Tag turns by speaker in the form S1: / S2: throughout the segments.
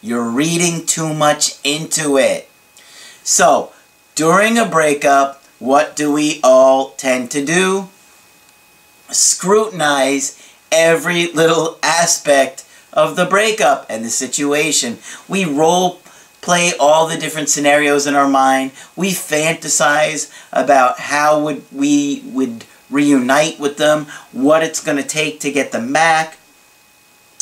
S1: you're reading too much into it. So, during a breakup, what do we all tend to do? Scrutinize every little aspect of the breakup and the situation. We role play all the different scenarios in our mind. We fantasize about how would we would reunite with them, what it's going to take to get them back.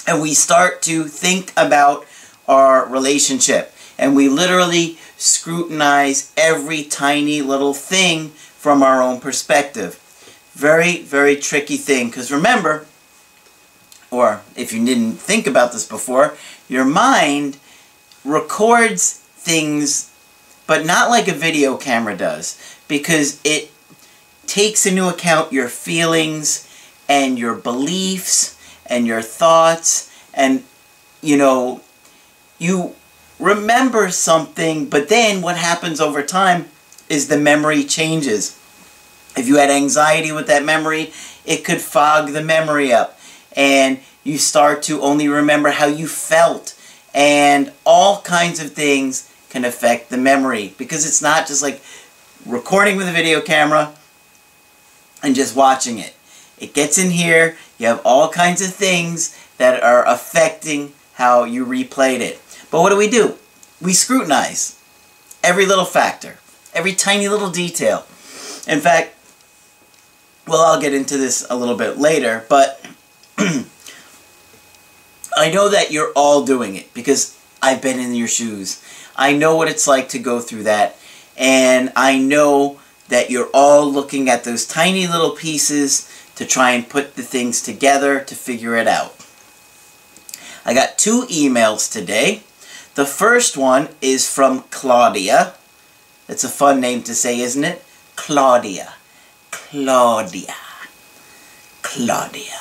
S1: And we start to think about our relationship. And we literally scrutinize every tiny little thing from our own perspective. Very, very tricky thing. Because remember, or if you didn't think about this before, your mind records things, but not like a video camera does. Because it takes into account your feelings and your beliefs and your thoughts and you know you remember something but then what happens over time is the memory changes if you had anxiety with that memory it could fog the memory up and you start to only remember how you felt and all kinds of things can affect the memory because it's not just like recording with a video camera and just watching it. It gets in here, you have all kinds of things that are affecting how you replayed it. But what do we do? We scrutinize every little factor, every tiny little detail. In fact, well, I'll get into this a little bit later, but I know that you're all doing it because I've been in your shoes. I know what it's like to go through that, and I know that you're all looking at those tiny little pieces to try and put the things together to figure it out. I got two emails today. The first one is from Claudia. It's a fun name to say, isn't it? Claudia. Claudia. Claudia.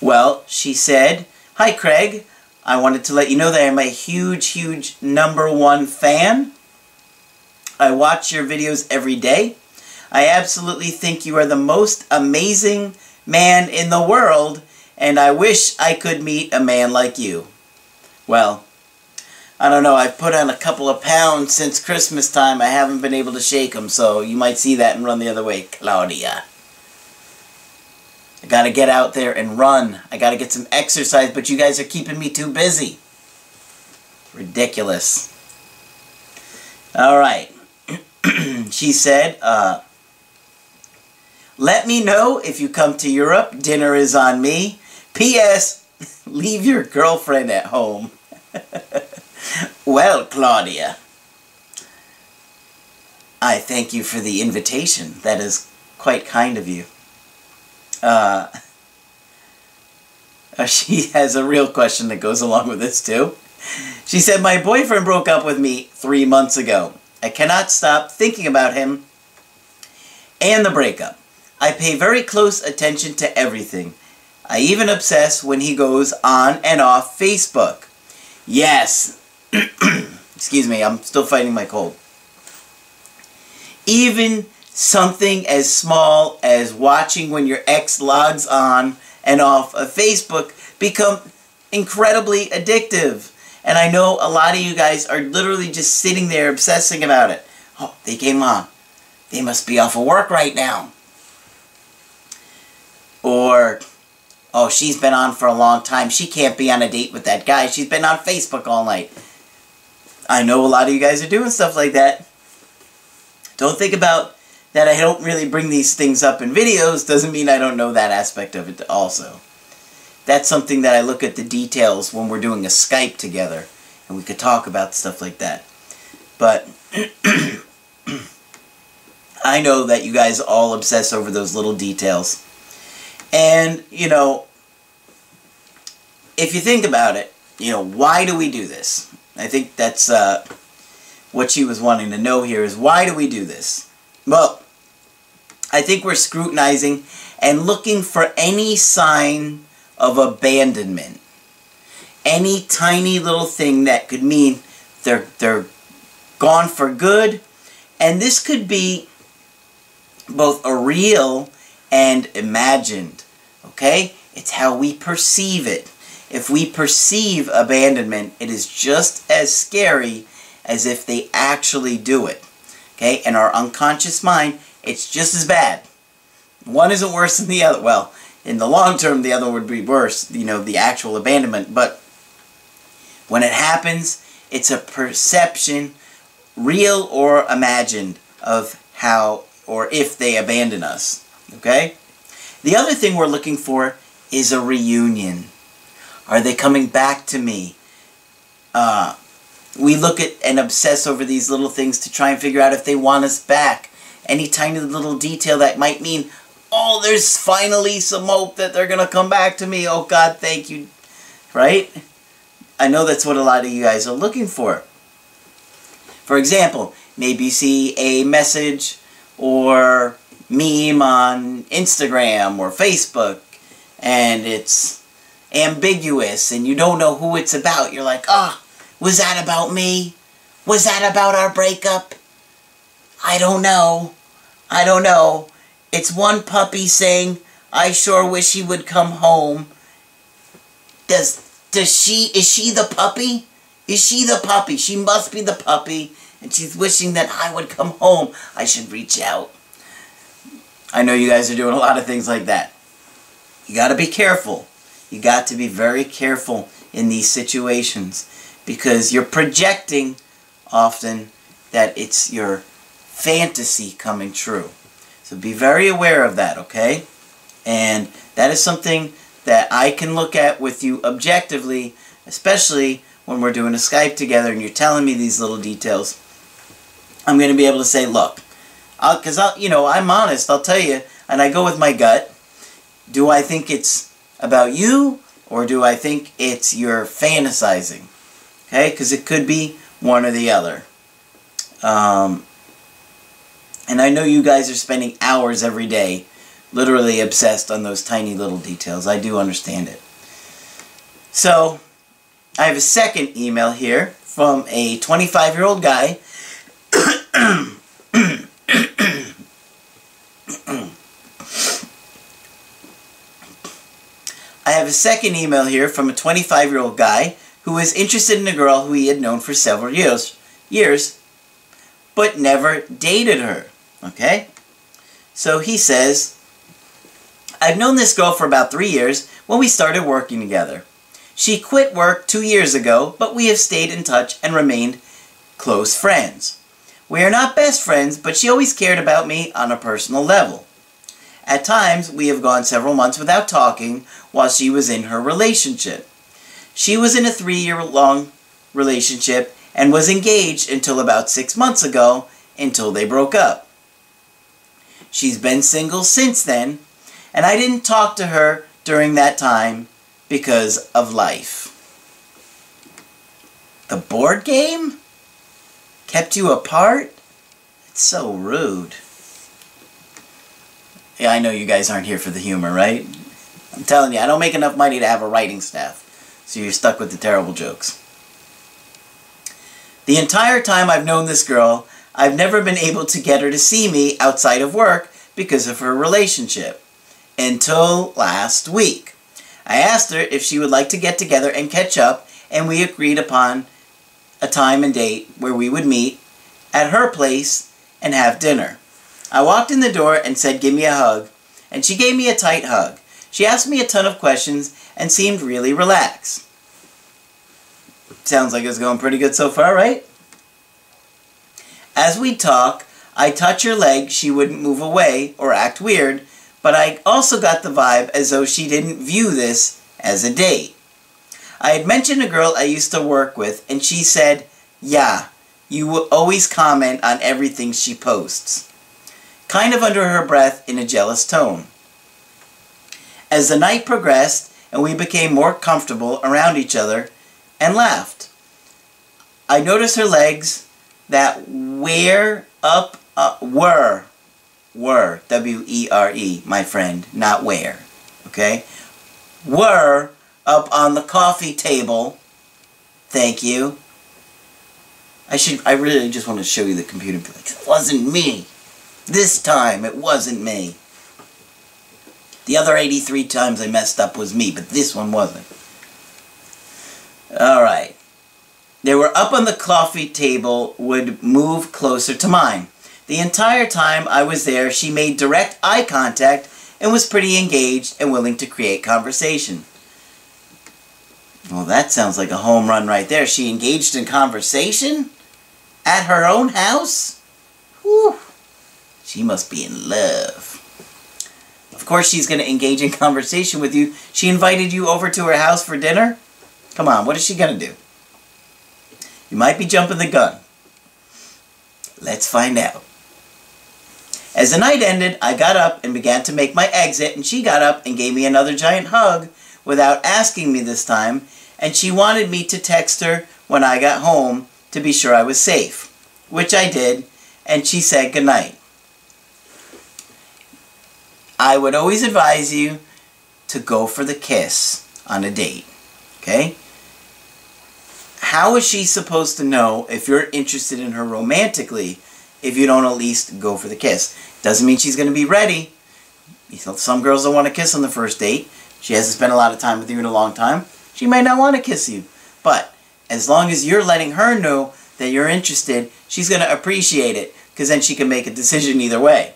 S1: Well, she said, Hi Craig, I wanted to let you know that I'm a huge, huge number one fan I watch your videos every day. I absolutely think you are the most amazing man in the world, and I wish I could meet a man like you. Well, I don't know, I've put on a couple of pounds since Christmas time. I haven't been able to shake them, so you might see that and run the other way. Claudia. I gotta get out there and run. I gotta get some exercise, but you guys are keeping me too busy. Ridiculous. Alright. she said, uh, let me know if you come to Europe. Dinner is on me. P.S. Leave your girlfriend at home. well, Claudia, I thank you for the invitation. That is quite kind of you. Uh, she has a real question that goes along with this, too. She said, My boyfriend broke up with me three months ago. I cannot stop thinking about him and the breakup. I pay very close attention to everything. I even obsess when he goes on and off Facebook. Yes. Excuse me, I'm still fighting my cold. Even something as small as watching when your ex logs on and off of Facebook become incredibly addictive. And I know a lot of you guys are literally just sitting there obsessing about it. Oh, they came on. They must be off of work right now. Or, oh, she's been on for a long time. She can't be on a date with that guy. She's been on Facebook all night. I know a lot of you guys are doing stuff like that. Don't think about that I don't really bring these things up in videos doesn't mean I don't know that aspect of it also that's something that I look at the details when we're doing a Skype together and we could talk about stuff like that. But I know that you guys all obsess over those little details. And, you know, if you think about it, you know, why do we do this? I think that's uh, what she was wanting to know here is why do we do this? Well, I think we're scrutinizing and looking for any sign of abandonment. Any tiny little thing that could mean they're, they're gone for good. And this could be both a real and imagined. Okay? It's how we perceive it. If we perceive abandonment, it is just as scary as if they actually do it. Okay? In our unconscious mind, it's just as bad. One isn't worse than the other. Well, in the long term, the other would be worse, you know, the actual abandonment. But when it happens, it's a perception, real or imagined, of how or if they abandon us. Okay? The other thing we're looking for is a reunion. Are they coming back to me? Uh, we look at and obsess over these little things to try and figure out if they want us back. Any tiny little detail that might mean, oh, there's finally some hope that they're going to come back to me. Oh, God, thank you. Right? I know that's what a lot of you guys are looking for. For example, maybe you see a message or meme on Instagram or Facebook and it's ambiguous and you don't know who it's about. You're like, ah, oh, was that about me? Was that about our breakup? I don't know. I don't know. It's one puppy saying, I sure wish he would come home. Does does she is she the puppy? Is she the puppy? She must be the puppy and she's wishing that I would come home. I should reach out. I know you guys are doing a lot of things like that. You got to be careful. You got to be very careful in these situations because you're projecting often that it's your fantasy coming true. So be very aware of that, okay? And that is something that I can look at with you objectively, especially when we're doing a Skype together and you're telling me these little details. I'm going to be able to say, look, because I'll, you know, I'm honest. I'll tell you, and I go with my gut. Do I think it's about you, or do I think it's your fantasizing? Okay, because it could be one or the other. Um, and I know you guys are spending hours every day literally obsessed on those tiny little details. I do understand it. So, I have a second email here from a 25 year old guy. I have a second email here from a 25 year old guy who was interested in a girl who he had known for several years, years but never dated her. Okay? So he says, I've known this girl for about three years when we started working together. She quit work two years ago, but we have stayed in touch and remained close friends. We are not best friends, but she always cared about me on a personal level. At times, we have gone several months without talking while she was in her relationship. She was in a three year long relationship and was engaged until about six months ago until they broke up. She's been single since then, and I didn't talk to her during that time because of life. The board game? Kept you apart? It's so rude. Yeah, I know you guys aren't here for the humor, right? I'm telling you, I don't make enough money to have a writing staff, so you're stuck with the terrible jokes. The entire time I've known this girl, I've never been able to get her to see me outside of work because of her relationship. Until last week. I asked her if she would like to get together and catch up, and we agreed upon a time and date where we would meet at her place and have dinner. I walked in the door and said, Give me a hug, and she gave me a tight hug. She asked me a ton of questions and seemed really relaxed. Sounds like it's going pretty good so far, right? As we talk, I touch her leg, she wouldn't move away or act weird, but I also got the vibe as though she didn't view this as a date. I had mentioned a girl I used to work with, and she said, Yeah, you will always comment on everything she posts. Kind of under her breath in a jealous tone. As the night progressed and we became more comfortable around each other and laughed, I noticed her legs that wear up, uh, were, were, W-E-R-E, my friend, not where, okay? Were up on the coffee table. Thank you. I should, I really just want to show you the computer. It wasn't me. This time, it wasn't me. The other 83 times I messed up was me, but this one wasn't. Alright. They were up on the coffee table, would move closer to mine. The entire time I was there, she made direct eye contact and was pretty engaged and willing to create conversation. Well, that sounds like a home run right there. She engaged in conversation? At her own house? Whew. She must be in love. Of course she's going to engage in conversation with you. She invited you over to her house for dinner? Come on, what is she going to do? You might be jumping the gun. Let's find out. As the night ended, I got up and began to make my exit, and she got up and gave me another giant hug without asking me this time, and she wanted me to text her when I got home to be sure I was safe, which I did, and she said goodnight. I would always advise you to go for the kiss on a date. Okay? How is she supposed to know if you're interested in her romantically if you don't at least go for the kiss? Doesn't mean she's going to be ready. Some girls don't want to kiss on the first date. She hasn't spent a lot of time with you in a long time. She might not want to kiss you. But as long as you're letting her know that you're interested, she's going to appreciate it because then she can make a decision either way.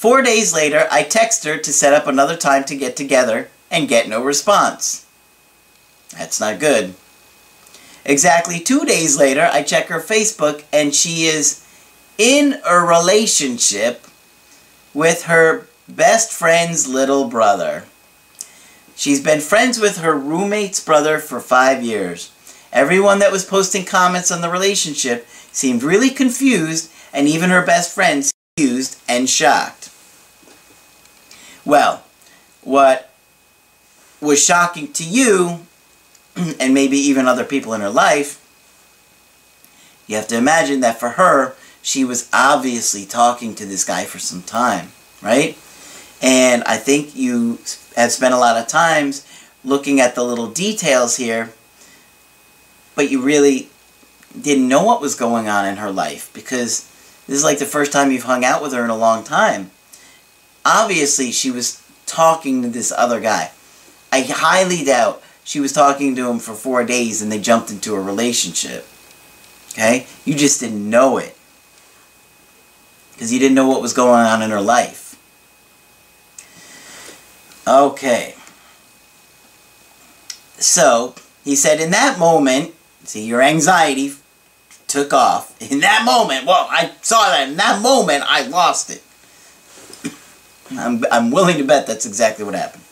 S1: Four days later, I text her to set up another time to get together and get no response. That's not good. Exactly two days later, I check her Facebook and she is in a relationship with her best friend's little brother. She's been friends with her roommate's brother for five years. Everyone that was posting comments on the relationship seemed really confused, and even her best friend confused and shocked. Well, what was shocking to you, and maybe even other people in her life, you have to imagine that for her, she was obviously talking to this guy for some time, right? And I think you have spent a lot of times looking at the little details here, but you really didn't know what was going on in her life because this is like the first time you've hung out with her in a long time obviously she was talking to this other guy. I highly doubt she was talking to him for four days and they jumped into a relationship. Okay? You just didn't know it. Because you didn't know what was going on in her life. Okay. So, he said, in that moment, see, your anxiety took off. In that moment, well, I saw that. In that moment, I lost it. I'm, I'm willing to bet that's exactly what happened.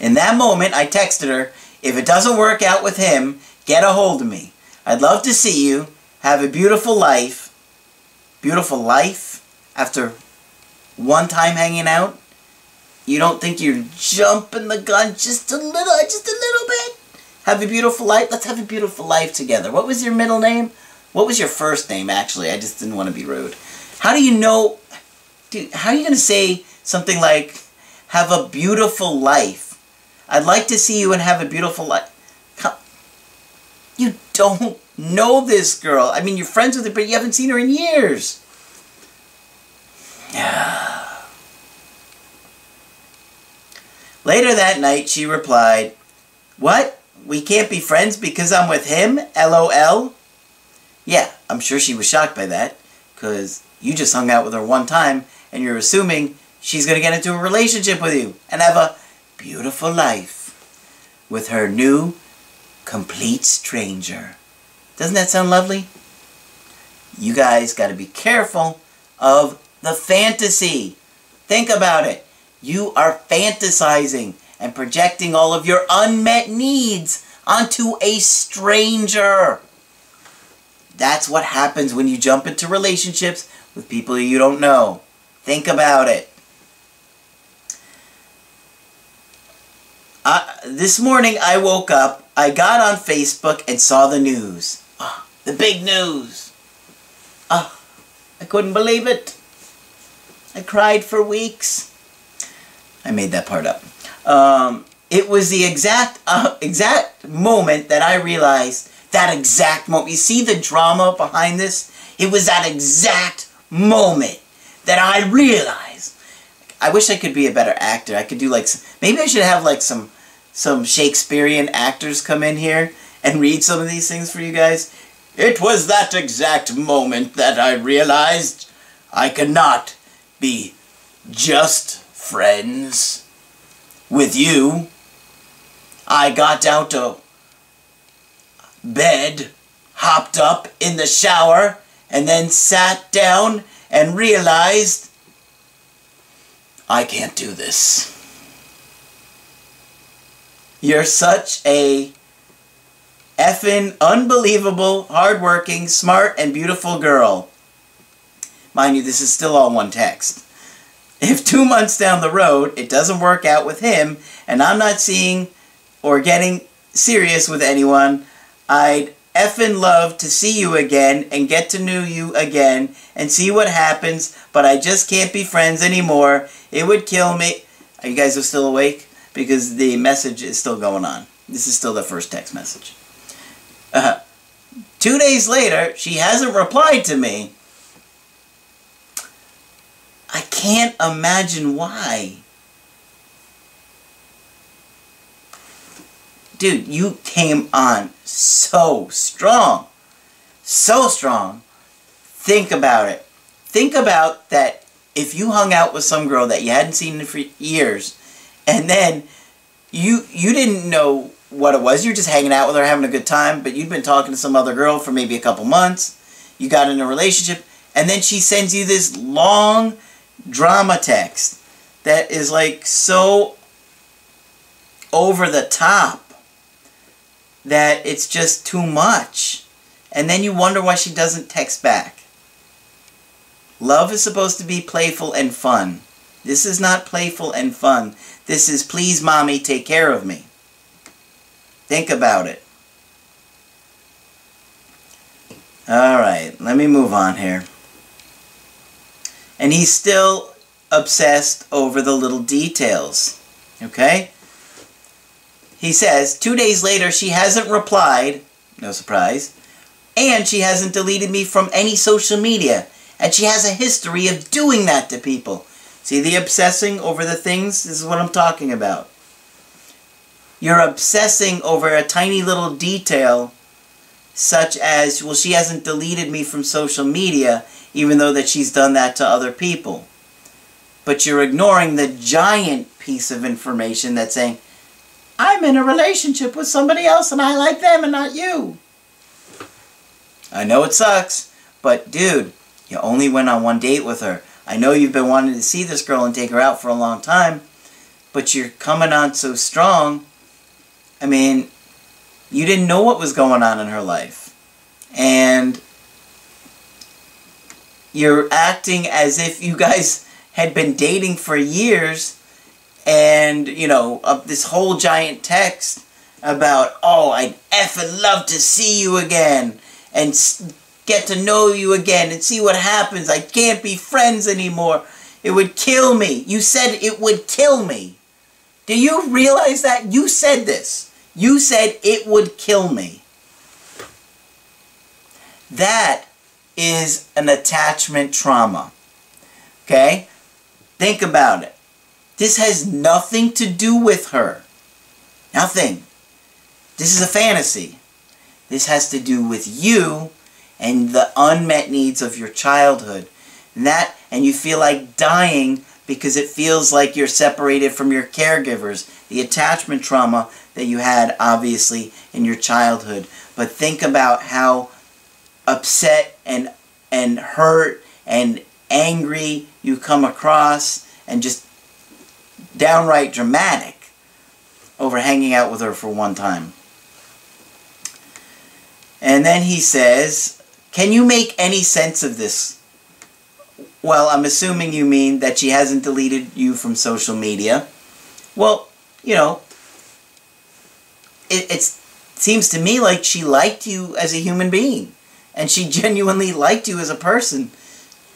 S1: In that moment, I texted her, if it doesn't work out with him, get a hold of me. I'd love to see you. Have a beautiful life. Beautiful life after one time hanging out. You don't think you're jumping the gun just a little, just a little bit? Have a beautiful life? Let's have a beautiful life together. What was your middle name? What was your first name, actually? I just didn't want to be rude. How do you know dude, how are you going to say something like, have a beautiful life? I'd like to see you and have a beautiful life. You don't know this girl. I mean, you're friends with her, but you haven't seen her in years. Later that night, she replied, What? We can't be friends because I'm with him? LOL? Yeah, I'm sure she was shocked by that, because you just hung out with her one time and you're assuming she's going to get into a relationship with you and have a beautiful life with her new complete stranger. Doesn't that sound lovely? You guys got to be careful of the fantasy. Think about it. You are fantasizing and projecting all of your unmet needs onto a stranger. That's what happens when you jump into relationships with people you don't know. Think about it. Uh, this morning I woke up I got on Facebook and saw the news. Oh, the big news. Oh, I couldn't believe it. I cried for weeks. I made that part up. Um, it was the exact uh, exact moment that I realized that exact moment. You see the drama behind this? It was that exact moment that I realized. I wish I could be a better actor. I could do like maybe I should have like some some Shakespearean actors come in here and read some of these things for you guys. It was that exact moment that I realized I cannot be just friends with you. I got out of bed, hopped up in the shower, and then sat down and realized I can't do this. You're such a effing unbelievable, hardworking, smart, and beautiful girl. Mind you, this is still all one text. If two months down the road it doesn't work out with him and I'm not seeing or getting serious with anyone, I'd effing love to see you again and get to know you again and see what happens, but I just can't be friends anymore. It would kill me. Are you guys are still awake? Because the message is still going on. This is still the first text message. Uh, two days later, she hasn't replied to me. I can't imagine why. Dude, you came on so strong. So strong. Think about it. Think about that if you hung out with some girl that you hadn't seen in for years and then you you didn't know what it was. You were just hanging out with her, having a good time, but you'd been talking to some other girl for maybe a couple months. You got in a relationship, and then she sends you this long drama text that is like so over the top that it's just too much. And then you wonder why she doesn't text back. Love is supposed to be playful and fun. This is not playful and fun. This is please mommy take care of me. Think about it. Alright, let me move on here. And he's still obsessed over the little details. Okay? He says, two days later, she hasn't replied, no surprise, and she hasn't deleted me from any social media. And she has a history of doing that to people. See the obsessing over the things? This is what I'm talking about. You're obsessing over a tiny little detail such as, well, she hasn't deleted me from social media, even though that she's done that to other people. But you're ignoring the giant piece of information that's saying, I'm in a relationship with somebody else and I like them and not you. I know it sucks, but dude, you only went on one date with her. I know you've been wanting to see this girl and take her out for a long time, but you're coming on so strong. I mean, you didn't know what was going on in her life. And you're acting as if you guys had been dating for years and, you know, uh, this whole giant text about, oh, I'd effing love to see you again and get to know you again and see what happens. I can't be friends anymore. It would kill me. You said it would kill me. Do you realize that? You said this. You said it would kill me. That is an attachment trauma. Okay? Think about it. This has nothing to do with her. Nothing. This is a fantasy. This has to do with you and the unmet needs of your childhood. And that and you feel like dying because it feels like you're separated from your caregivers. The attachment trauma that you had obviously in your childhood. But think about how upset and and hurt and angry you come across and just downright dramatic over hanging out with her for one time. And then he says, Can you make any sense of this? Well, I'm assuming you mean that she hasn't deleted you from social media. Well, you know, it, seems to me like she liked you as a human being and she genuinely liked you as a person.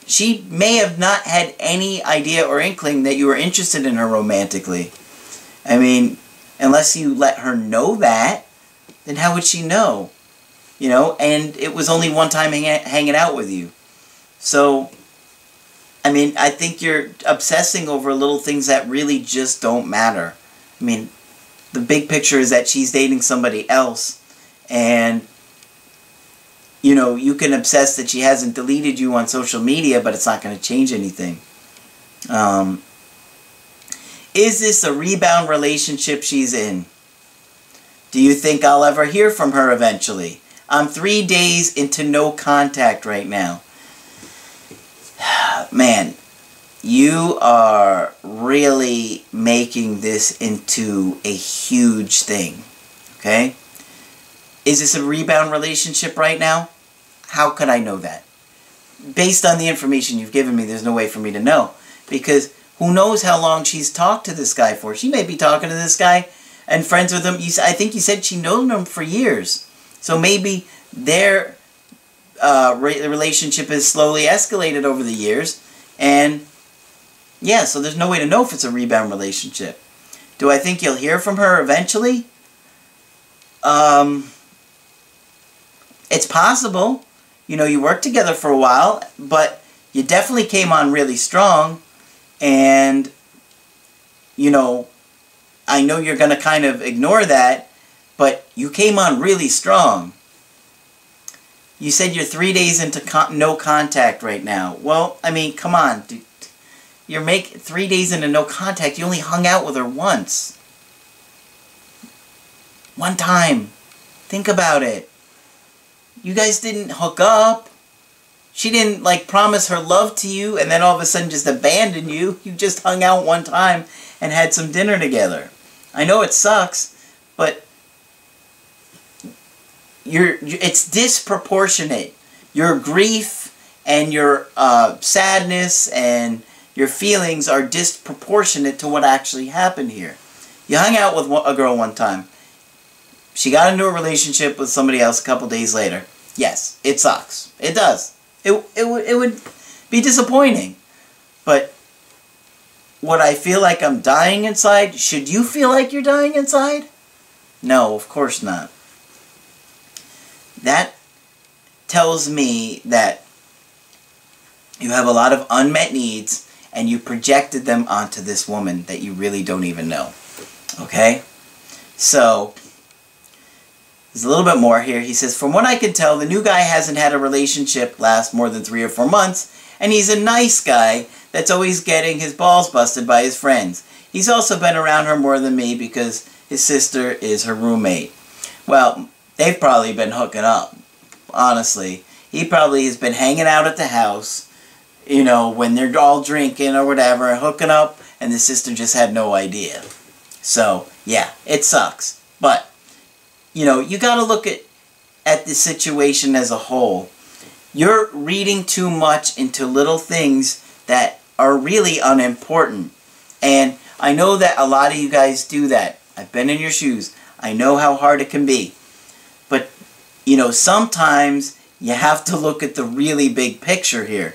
S1: She may have not had any idea or inkling that you were interested in her romantically. I mean, unless you let her know that, then how would she know? You know, and it was only one time hang- hanging out with you. So, I mean, I think you're obsessing over little things that really just don't matter. I mean, the big picture is that she's dating somebody else, and you know, you can obsess that she hasn't deleted you on social media, but it's not going to change anything. Um, is this a rebound relationship she's in? Do you think I'll ever hear from her eventually? I'm three days into no contact right now. Man, you are really making this into a huge thing. Okay? Is this a rebound relationship right now? How could I know that? Based on the information you've given me, there's no way for me to know. Because who knows how long she's talked to this guy for? She may be talking to this guy and friends with him. You, I think you said she known him for years. So maybe their uh, relationship has slowly escalated over the years. And yeah, so there's no way to know if it's a rebound relationship. Do I think you'll hear from her eventually? Um, it's possible. You know, you worked together for a while, but you definitely came on really strong. And, you know, I know you're going to kind of ignore that, but you came on really strong. You said you're three days into con no contact right now. Well, I mean, come on. You're make three days into no contact. You only hung out with her once. One time. Think about it. You guys didn't hook up. She didn't like promise her love to you and then all of a sudden just abandon you. You just hung out one time and had some dinner together. I know it sucks, but you're it's disproportionate. Your grief and your uh, sadness and your feelings are disproportionate to what actually happened here. You hung out with a girl one time. She got into a relationship with somebody else a couple days later. Yes, it sucks. It does. It, it, it would be disappointing. But would I feel like I'm dying inside? Should you feel like you're dying inside? No, of course not. That tells me that you have a lot of unmet needs and you projected them onto this woman that you really don't even know. Okay? So, there's a little bit more here. He says, From what I can tell, the new guy hasn't had a relationship last more than three or four months, and he's a nice guy that's always getting his balls busted by his friends. He's also been around her more than me because his sister is her roommate. Well, they've probably been hooking up, honestly. He probably has been hanging out at the house, you know, when they're all drinking or whatever, hooking up, and the sister just had no idea. So, yeah, it sucks. But you know, you got to look at at the situation as a whole. You're reading too much into little things that are really unimportant. And I know that a lot of you guys do that. I've been in your shoes. I know how hard it can be. But, you know, sometimes you have to look at the really big picture here.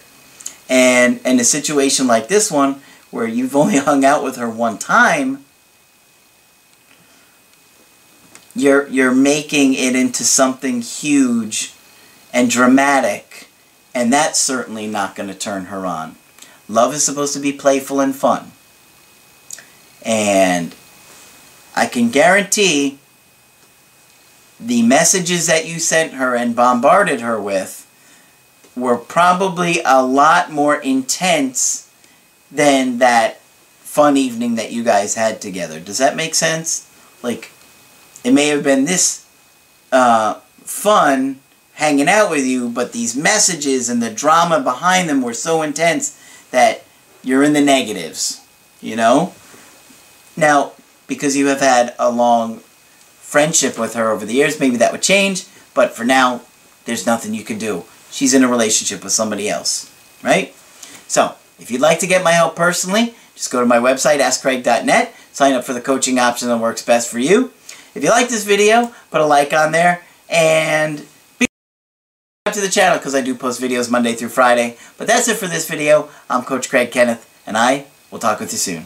S1: And in a situation like this one, where you've only hung out with her one time, you're you're making it into something huge and dramatic and that's certainly not going to turn her on. Love is supposed to be playful and fun. And i can guarantee the messages that you sent her and bombarded her with were probably a lot more intense than that fun evening that you guys had together. Does that make sense? Like it may have been this uh, fun hanging out with you, but these messages and the drama behind them were so intense that you're in the negatives, you know? Now, because you have had a long friendship with her over the years, maybe that would change, but for now, there's nothing you can do. She's in a relationship with somebody else, right? So, if you'd like to get my help personally, just go to my website, askcraig.net, sign up for the coaching option that works best for you. If you like this video, put a like on there and be subscribe to the channel because I do post videos Monday through Friday. But that's it for this video. I'm Coach Craig Kenneth and I will talk with you soon.